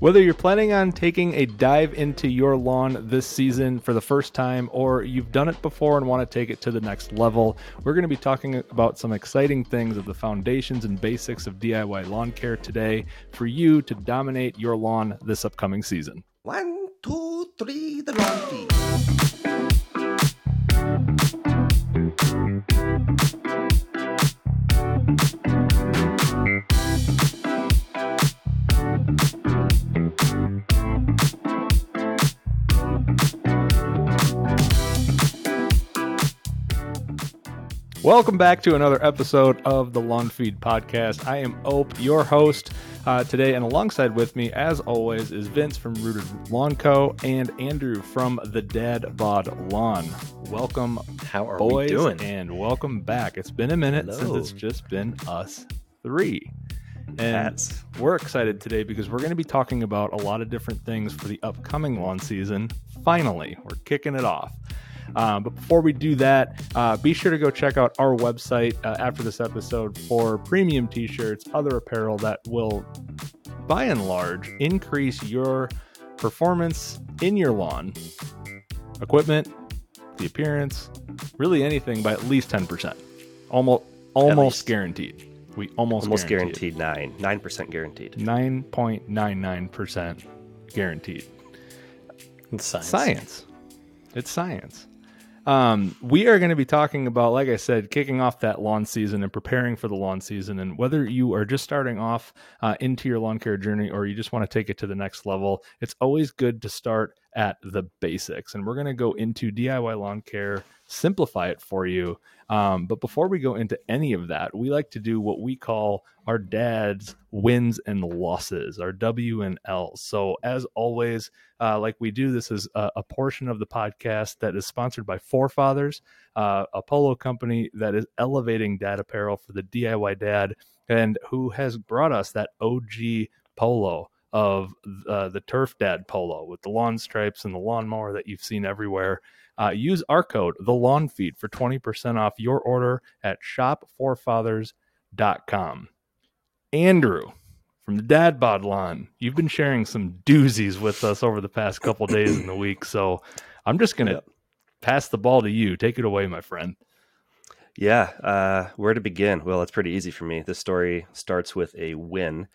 Whether you're planning on taking a dive into your lawn this season for the first time or you've done it before and want to take it to the next level, we're going to be talking about some exciting things of the foundations and basics of DIY lawn care today for you to dominate your lawn this upcoming season. One, two, three, the lawn feed. Welcome back to another episode of the Lawn Feed Podcast. I am Ope, your host uh, today, and alongside with me, as always, is Vince from Rooted Lawn Co. and Andrew from the Dad Bod Lawn. Welcome, How are boys, we doing? and welcome back. It's been a minute Hello. since it's just been us three. And we're excited today because we're going to be talking about a lot of different things for the upcoming lawn season. Finally, we're kicking it off. Um, but before we do that, uh, be sure to go check out our website uh, after this episode for premium t shirts, other apparel that will, by and large, increase your performance in your lawn, equipment, the appearance, really anything by at least 10%. Almost, almost guaranteed. We almost, Almost guaranteed. guaranteed nine, nine percent guaranteed. 9.99% guaranteed. It's science. Science. It's science. Um, we are going to be talking about, like I said, kicking off that lawn season and preparing for the lawn season. And whether you are just starting off uh, into your lawn care journey or you just want to take it to the next level, it's always good to start at the basics. And we're going to go into DIY lawn care, simplify it for you. Um, but before we go into any of that, we like to do what we call our dad's wins and losses, our W and L. So, as always, uh, like we do, this is a, a portion of the podcast that is sponsored by Forefathers, uh, a polo company that is elevating dad apparel for the DIY dad, and who has brought us that OG polo of uh, the Turf Dad polo with the lawn stripes and the lawnmower that you've seen everywhere. Uh, use our code, the lawn feed, for 20% off your order at shopforefathers.com. Andrew from the Dad Bod Lawn, you've been sharing some doozies with us over the past couple days in the week. So I'm just going to pass the ball to you. Take it away, my friend. Yeah. Uh, where to begin? Well, it's pretty easy for me. This story starts with a win.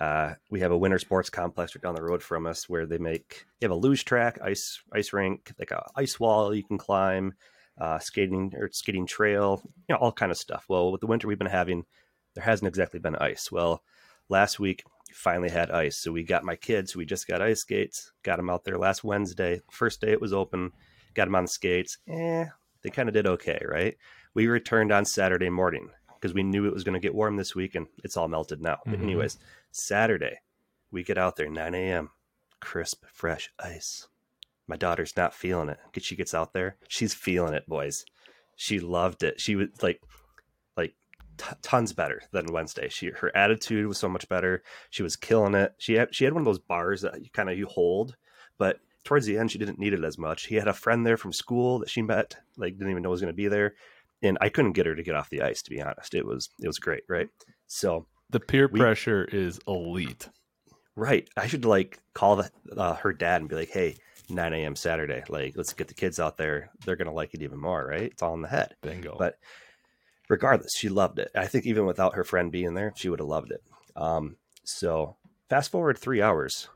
Uh, we have a winter sports complex right down the road from us where they make they have a luge track, ice ice rink, like a ice wall you can climb, uh, skating or skating trail, you know, all kind of stuff. Well, with the winter we've been having, there hasn't exactly been ice. Well, last week finally had ice, so we got my kids. We just got ice skates, got them out there last Wednesday. First day it was open, got them on the skates. Eh, they kind of did okay, right? We returned on Saturday morning because we knew it was going to get warm this week, and it's all melted now. But Mhm. anyways, Saturday we get out there 9 a.m. crisp, fresh ice. My daughter's not feeling it. She gets out there, she's feeling it, boys. She loved it. She was like, like t- tons better than Wednesday. She her attitude was so much better. She was killing it. She had she had one of those bars that you kind of you hold, but towards the end she didn't need it as much. He had a friend there from school that she met, like didn't even know was going to be there, and I couldn't get her to get off the ice. To be honest, it was it was great, right? So The peer We- pressure is elite. Right. I should like call the, uh, her dad and be like, "Hey, 9 a.m. Saturday. Like, let's get the kids out there. They're gonna like it even more, right? It's all in the head." Bingo. But regardless, she loved it. I think even without her friend being there, she would have loved it. Um, so fast forward three hours,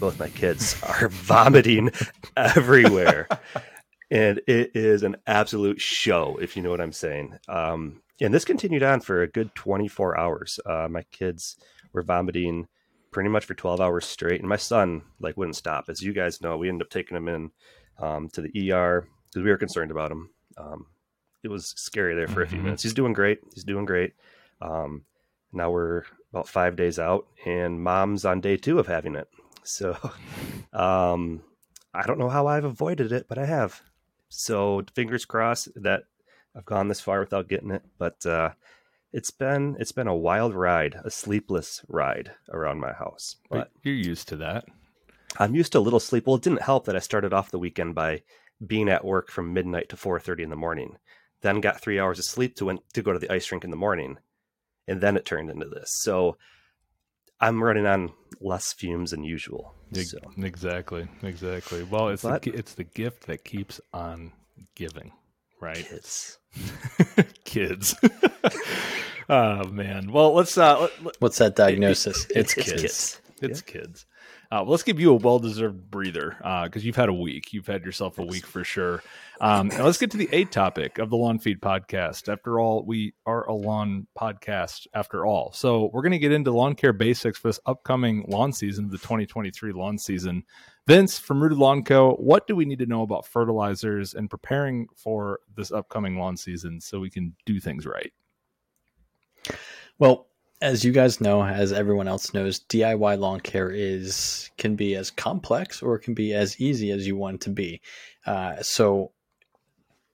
both my kids are vomiting everywhere, and it is an absolute show, if you know what I'm saying. Um, and this continued on for a good 24 hours. Uh, my kids were vomiting pretty much for 12 hours straight, and my son like wouldn't stop. As you guys know, we ended up taking him in um, to the ER because we were concerned about him. Um, it was scary there for a few Mhm. minutes. He's doing great. He's doing great. Um, now we're about five days out, and mom's on day two of having it. So um, I don't know how I've avoided it, but I have. So fingers crossed that I've gone this far without getting it. But uh, it's been it's been a wild ride, a sleepless ride around my house. But you're used to that. I'm used to a little sleep. Well, it didn't help that I started off the weekend by being at work from midnight to 4:30 in the morning. Then got three hours of sleep to went to go to the ice rink in the morning, and then it turned into this. So I'm running on less fumes than usual. So Exactly, exactly. Well, it's But- the, it's the gift that keeps on giving, right? kids. kids. oh man. Well, let's uh, let, let- What's that diagnosis? It's It's kids. kids. it's kids. Uh, well, let's give you a well-deserved breather because you've had a week. You've had yourself a week for sure. Um, let's get to the A topic of the Lawn Feed podcast. After all, we are a lawn podcast. After all, so we're going to get into lawn care basics for this upcoming lawn season, the 2023 lawn season. Vince from Rooted Lawn Co. What do we need to know about fertilizers and preparing for this upcoming lawn season so we can do things right? Well, as you guys know, as everyone else knows, DIY lawn care is can be as complex or it can be as easy as you want it to be. Uh, so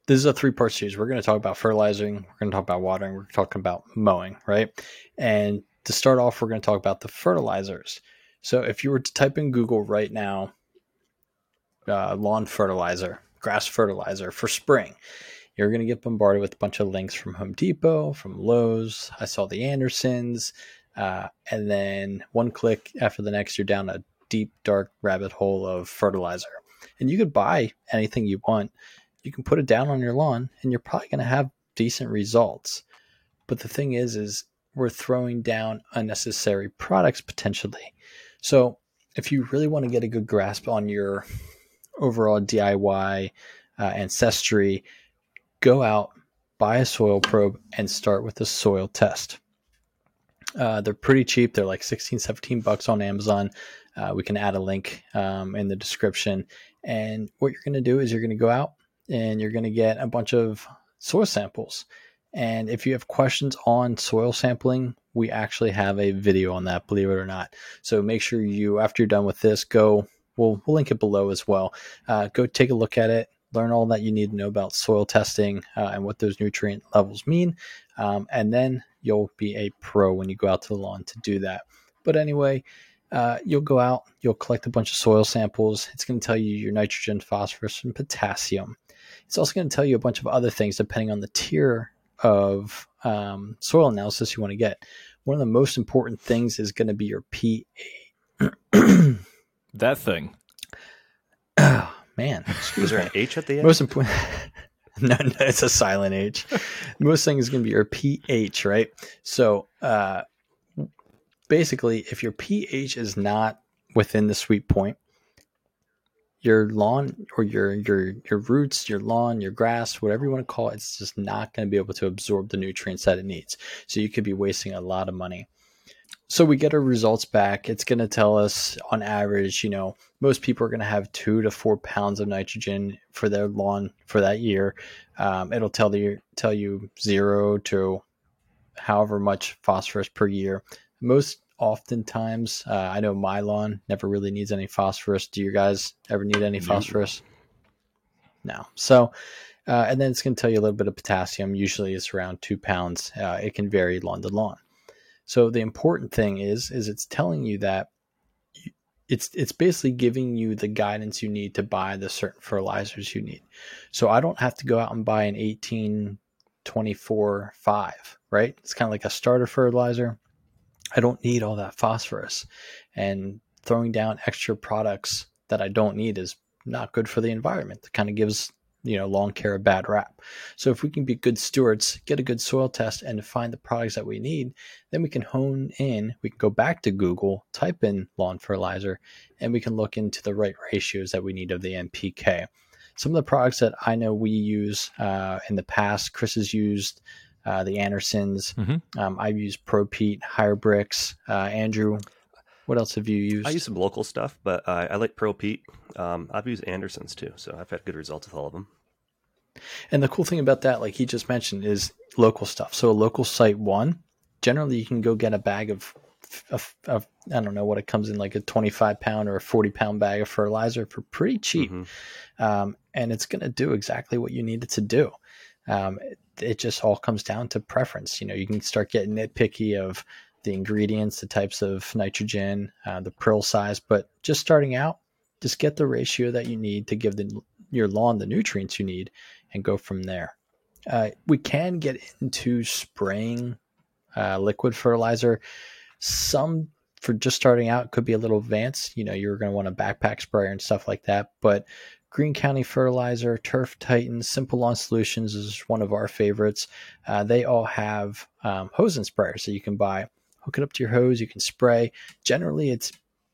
this is a three part series. We're going to talk about fertilizing, we're going to talk about watering, we're talking about mowing, right? And to start off, we're going to talk about the fertilizers. So if you were to type in Google right now, uh, lawn fertilizer, grass fertilizer for spring, you're going to get bombarded with a bunch of links from Home Depot, from Lowe's. I saw the Andersons. Uh, and then one click after the next, you're down a deep, dark rabbit hole of fertilizer. And you could buy anything you want. You can put it down on your lawn, and you're probably going to have decent results. But the thing is, is we're throwing down unnecessary products potentially. So if you really want to get a good grasp on your overall DIY uh, ancestry, go out, buy a soil probe, and start with a soil test. Uh, they're pretty cheap. They're like 16, 17 bucks on Amazon. Uh, we can add a link um, in the description. And what you're going to do is you're going to go out and you're going to get a bunch of soil samples. And if you have questions on soil sampling, we actually have a video on that, believe it or not. So make sure you, after you're done with this, go. We'll, we'll link it below as well. Uh, go take a look at it learn all that you need to know about soil testing uh, and what those nutrient levels mean. Um, and then you'll be a pro when you go out to the lawn to do that. But anyway, uh, you'll go out, you'll collect a bunch of soil samples. It's going to tell you your nitrogen, phosphorus, and potassium. It's also going to tell you a bunch of other things depending on the tier of um, soil analysis you want to get. One of the most important things is going to be your pH. That thing. Man, Is there me. an H at the end? Most important. no, no, it's a silent H. Most thing is going to be your pH, right? So, uh, basically, if your pH is not within the sweet point, your lawn or your your your roots, your lawn, your grass, whatever you want to call it, it's just not going to be able to absorb the nutrients that it needs. So you could be wasting a lot of money. So we get our results back. It's going to tell us on average, you know, most people are going to have two to four pounds of nitrogen for their lawn for that year. Um, it'll tell you tell you zero to however much phosphorus per year. Most oftentimes, uh, I know my lawn never really needs any phosphorus. Do you guys ever need any phosphorus? No. So, uh, and then it's going to tell you a little bit of potassium. Usually, it's around two pounds. Uh, it can vary lawn to lawn. So the important thing is, is it's telling you that it's it's basically giving you the guidance you need to buy the certain fertilizers you need. So I don't have to go out and buy an 18 24 5, right? It's kind of like a starter fertilizer. I don't need all that phosphorus. And throwing down extra products that I don't need is not good for the environment. It kind of gives, you know, lawn care a bad rap. So if we can be good stewards, get a good soil test and find the products that we need, then we can hone in, we can go back to Google, type in lawn fertilizer, and we can look into the right ratios that we need of the NPK. Some of the products that I know we use uh, in the past, Chris has used uh, the Andersons. Mhm. Um, I've used ProPete, Higher Bricks. Uh, Andrew, what else have you used? I use some local stuff, but uh, I like Pro Pete. Um, I've used Anderson's too, so I've had good results with all of them. And the cool thing about that, like he just mentioned, is local stuff. So a local site one, generally you can go get a bag of, of, of I don't know what it comes in like a 25 pound or a 40 pound bag of fertilizer for pretty cheap. Mhm. Um, and it's going to do exactly what you need it to do. Um, it, it just all comes down to preference. You know, you can start getting nitpicky of the ingredients, the types of nitrogen, uh, the prill size, but just starting out, just get the ratio that you need to give the, your lawn the nutrients you need and go from there. Uh, we can get into spraying uh, liquid fertilizer. Some for just starting out, could be a little advanced. You know, you're going to want a backpack sprayer and stuff like that. But Greene County Fertilizer, Turf Titan, Simple Lawn Solutions is one of our favorites. Uh, they all have um, hose and sprayers that you can buy. Hook it up to your hose, you can spray. Generally, it's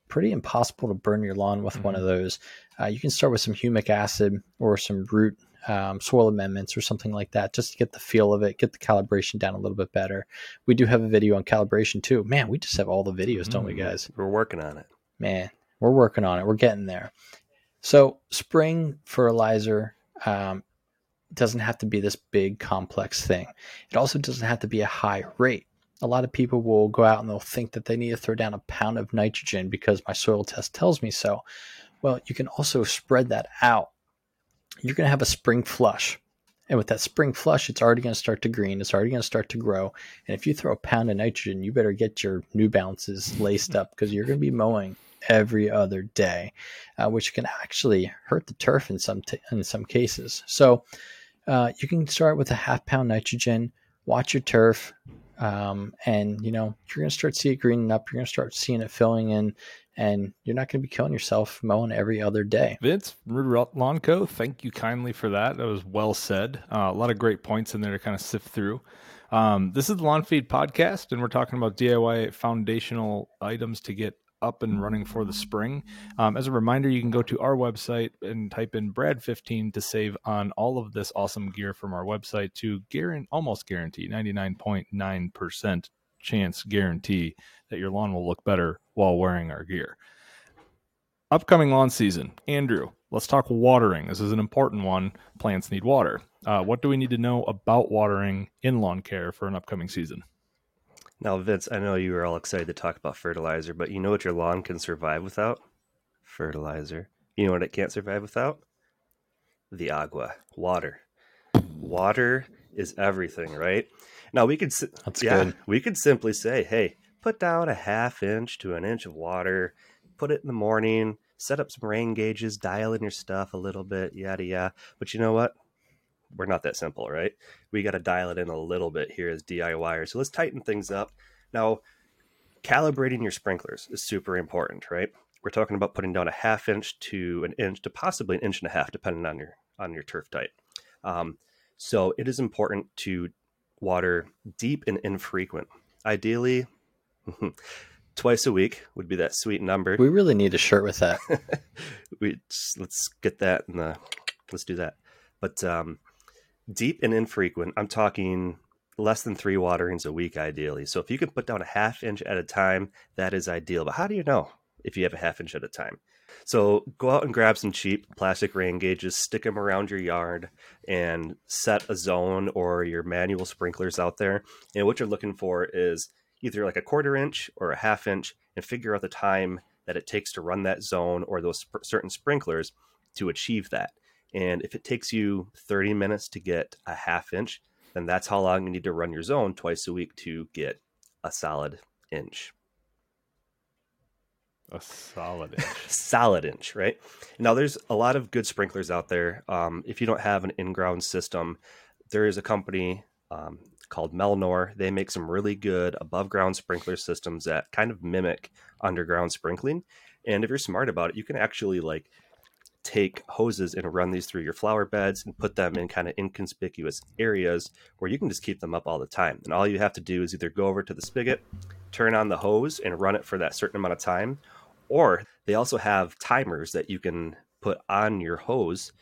pretty impossible to burn your lawn with mm-hmm. one of those. Uh, you can start with some humic acid or some root um, soil amendments or something like that just to get the feel of it, get the calibration down a little bit better. We do have a video on calibration too. Man, we just have all the videos, mm, don't we, mm-hmm. guys? We're working on it. Man, we're working on it. We're getting there. So, spring fertilizer um, doesn't have to be this big complex thing. It also doesn't have to be a high rate. A lot of people will go out and they'll think that they need to throw down a pound of nitrogen because my soil test tells me so. Well, you can also spread that out you're going to have a spring flush. And with that spring flush, it's already going to start to green. It's already going to start to grow. And if you throw a pound of nitrogen, you better get your New Balances laced up because you're going to be mowing every other day, uh, which can actually hurt the turf in some t- in some cases. So uh, you can start with a half pound nitrogen. Watch your turf, um, and you know you're going to start seeing it greening up. You're going to start seeing it filling in, and you're not going to be killing yourself mowing every other day. Vince Lawnco, thank you kindly for that. That was well said. Uh, a lot of great points in there to kind of sift through. Um, this is the Lawn Feed podcast, and we're talking about DIY foundational items to get up and running for the spring. Um, as a reminder, you can go to our website and type in Brad15 to save on all of this awesome gear from our website to guarantee, almost guarantee 99.9% chance guarantee that your lawn will look better while wearing our gear. Upcoming lawn season, Andrew, let's talk watering. This is an important one. Plants need water. Uh, what do we need to know about watering in lawn care for an upcoming season? Now, Vince, I know you were all excited to talk about fertilizer, but you know what your lawn can survive without? Fertilizer. You know what it can't survive without? The agua, water. Water is everything, right? Now we could, That's yeah, good. we could simply say, hey, put down a half inch to an inch of water, put it in the morning, set up some rain gauges, dial in your stuff a little bit, yada yada. But you know what? We're not that simple, right? We got to dial it in a little bit here as DIYers. So let's tighten things up. Now, calibrating your sprinklers is super important, right? We're talking about putting down a half inch to an inch to possibly an inch and a half, depending on your on your turf type. Um, so it is important to water deep and infrequent. Ideally, twice a week would be that sweet number. We really need a shirt with that. we let's get that and let's do that. But um, deep and infrequent. I'm talking less than three waterings a week, ideally. So if you can put down a half inch at a time, that is ideal. But how do you know if you have a half inch at a time? So go out and grab some cheap plastic rain gauges, stick them around your yard, and set a zone or your manual sprinklers out there. And what you're looking for is either like a quarter inch or a half inch and figure out the time that it takes to run that zone or those sp- certain sprinklers to achieve that. And if it takes you 30 minutes to get a half inch, then that's how long you need to run your zone twice a week to get a solid inch. A solid inch. solid inch, right? Now, there's a lot of good sprinklers out there. Um, if you don't have an in ground system, there is a company um, called Melnor. They make some really good above ground sprinkler systems that kind of mimic underground sprinkling. And if you're smart about it, you can actually like take hoses and run these through your flower beds and put them in kind of inconspicuous areas where you can just keep them up all the time. And all you have to do is either go over to the spigot, turn on the hose, and run it for that certain amount of time. Or they also have timers that you can put on your hose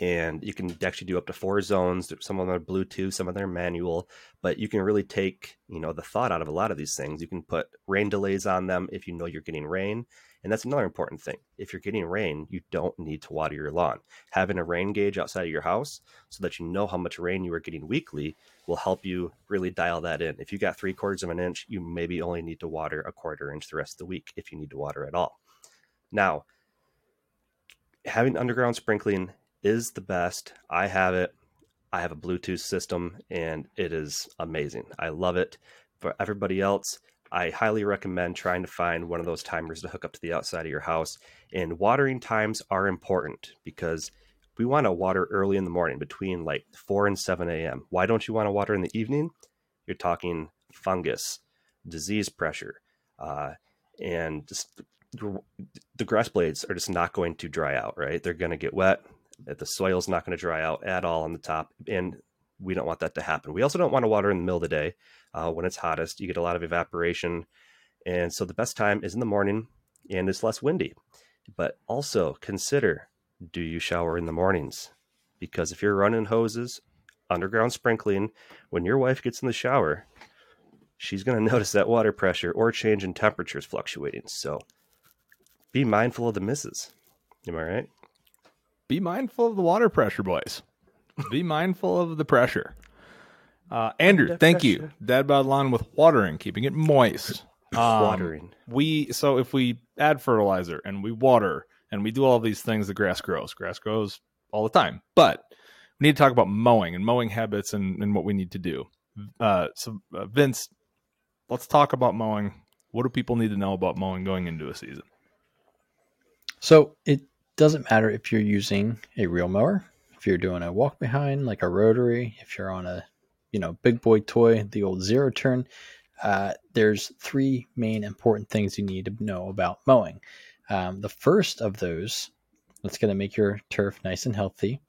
and you can actually do up to four zones. Some of them are Bluetooth, some of them are manual, but you can really take you know the thought out of a lot of these things. You can put rain delays on them if you know you're getting rain, and that's another important thing. If you're getting rain, you don't need to water your lawn. Having a rain gauge outside of your house so that you know how much rain you are getting weekly will help you really dial that in. If you got three quarters of an inch, you maybe only need to water a quarter inch the rest of the week if you need to water at all. Now, having underground sprinkling is the best. I have it. I have a Bluetooth system and it is amazing. I love it. For everybody else, I highly recommend trying to find one of those timers to hook up to the outside of your house. And watering times are important because we want to water early in the morning between like 4 and 7 a.m. Why don't you want to water in the evening? You're talking fungus, disease pressure, uh, and just the grass blades are just not going to dry out. Right, they're going to get wet. The soil's not going to dry out at all on the top, and we don't want that to happen. We also don't want to water in the middle of the day uh, when it's hottest. You get a lot of evaporation, and so the best time is in the morning, and it's less windy. But also consider: do you shower in the mornings? Because if you're running hoses, underground sprinkling, when your wife gets in the shower, she's going to notice that water pressure or change in temperatures fluctuating. So be mindful of the misses. Am I right? Be mindful of the water pressure, boys. Be mindful of the pressure. Uh, Andrew, The thank you. pressure. Dad bod lawn with watering, keeping it moist. Um, Watering. We so if we add fertilizer and we water and we do all these things, the grass grows. Grass grows all the time. But we need to talk about mowing and mowing habits and, and what we need to do. Uh, so uh, Vince, let's talk about mowing. What do people need to know about mowing going into a season? So it doesn't matter if you're using a reel mower, if you're doing a walk behind like a rotary, if you're on a you know big boy toy, the old zero turn. Uh, there's three main important things you need to know about mowing. Um, the first of those, that's going to make your turf nice and healthy,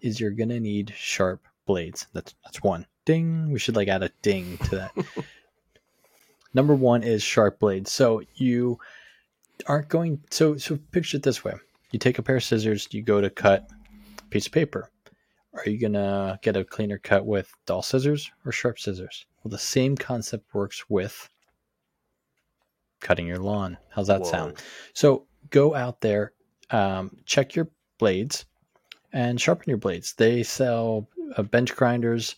is you're going to need sharp blades. That's that's one. Ding. We should like add a ding to that. Number one is sharp blades. So you aren't going so so picture it this way you take a pair of scissors you go to cut piece of paper. Are you gonna get a cleaner cut with dull scissors or sharp scissors? Well the same concept works with cutting your lawn. How's that Whoa. sound so go out there um, check your blades and sharpen your blades. They sell uh, bench grinders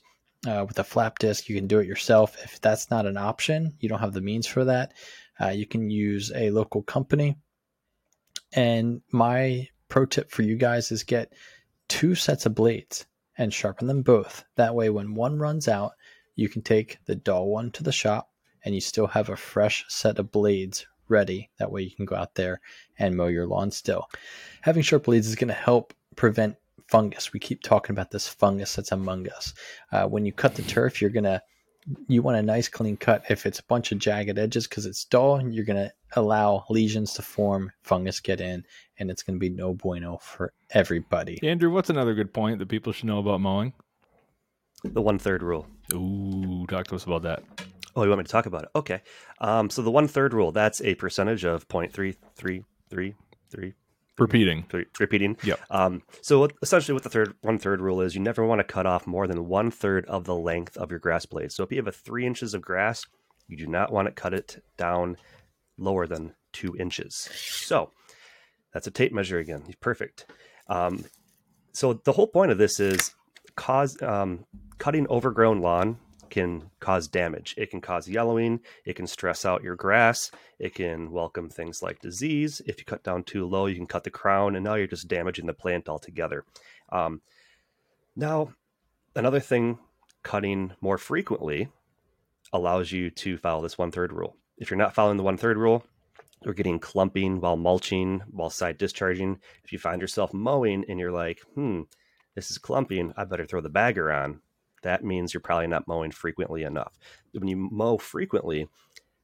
uh, with a flap disc. You can do it yourself. If that's not an option you don't have the means for that uh, you can use a local company. And my pro tip for you guys is get two sets of blades and sharpen them both. That way, when one runs out, you can take the dull one to the shop and you still have a fresh set of blades ready. That way, you can go out there and mow your lawn still. Having sharp blades is going to help prevent fungus. We keep talking about this fungus that's among us. Uh, when you cut the turf, you're going to you want a nice clean cut. If it's a bunch of jagged edges because it's dull, you're going to allow lesions to form, fungus get in, and it's going to be no bueno for everybody. Andrew, what's another good point that people should know about mowing? The one third rule. Ooh, talk to us about that. Oh, you want me to talk about it? Okay. Um, so the one third rule, that's a percentage of 0.33333 Repeating. repeating. Yep. Um, so what, essentially, what the third one third rule is, you never want to cut off more than one third of the length of your grass blade. So if you have a three inches of grass, you do not want to cut it down lower than two inches. So that's a tape measure again. He's perfect. Um, so the whole point of this is cause um, cutting overgrown lawn can cause damage. It can cause yellowing. It can stress out your grass. It can welcome things like disease. If you cut down too low, you can cut the crown, and now you're just damaging the plant altogether. Um, now, another thing, cutting more frequently allows you to follow this one third rule. If you're not following the one third rule, you're getting clumping while mulching, while side discharging. If you find yourself mowing and you're like, hmm, this is clumping, I better throw the bagger on. That means you're probably not mowing frequently enough. When you mow frequently,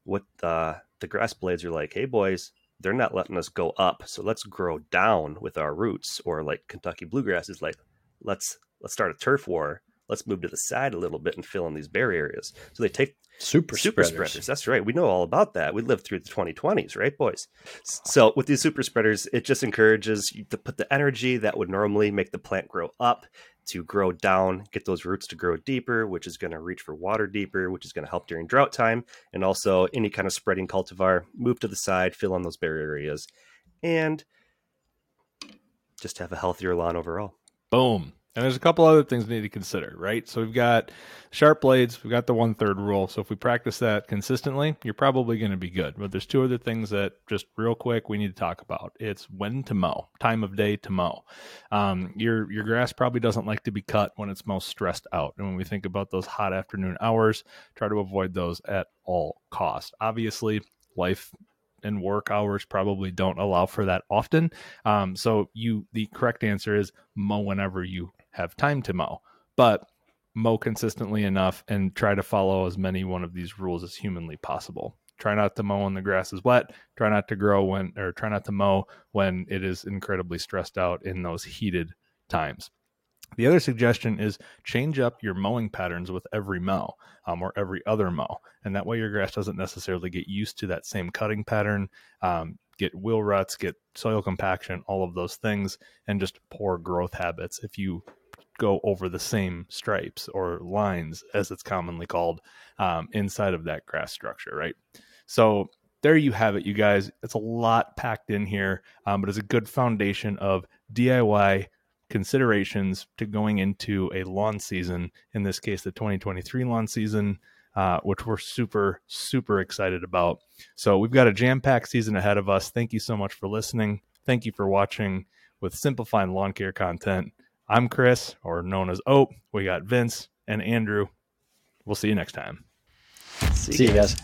what the, the grass blades are like, hey boys, they're not letting us go up, so let's grow down with our roots. Or like Kentucky bluegrass is like, let's let's start a turf war. Let's move to the side a little bit and fill in these bare areas. So they take Super, super spreaders. spreaders. That's right. We know all about that. We lived through the 2020s, right, boys? So with these super spreaders, it just encourages you to put the energy that would normally make the plant grow up to grow down, get those roots to grow deeper, which is going to reach for water deeper, which is going to help during drought time, and also any kind of spreading cultivar move to the side, fill in those bare areas, and just have a healthier lawn overall. Boom. And there's a couple other things we need to consider, right? So we've got sharp blades, we've got the one third rule. So if we practice that consistently, you're probably going to be good. But there's two other things that just real quick we need to talk about. It's when to mow, time of day to mow. Um, your your grass probably doesn't like to be cut when it's most stressed out. And when we think about those hot afternoon hours, try to avoid those at all cost. Obviously, life and work hours probably don't allow for that often. Um, so you the correct answer is mow whenever you have time to mow, but mow consistently enough and try to follow as many one of these rules as humanly possible. Try not to mow when the grass is wet. Try not to grow when, or try not to mow when it is incredibly stressed out in those heated times. The other suggestion is change up your mowing patterns with every mow um, or every other mow. And that way your grass doesn't necessarily get used to that same cutting pattern, um, get wheel ruts, get soil compaction, all of those things, and just poor growth habits if you go over the same stripes or lines, as it's commonly called, um, inside of that grass structure, right? So there you have it, you guys. It's a lot packed in here, um, but it's a good foundation of DIY considerations to going into a lawn season, in this case, the 2023 lawn season, uh, which we're super, super excited about. So we've got a jam packed season ahead of us. Thank you so much for listening. Thank you for watching with simplifying lawn care content. I'm Chris, or known as Ope. We got Vince and Andrew. We'll see you next time. See you guys.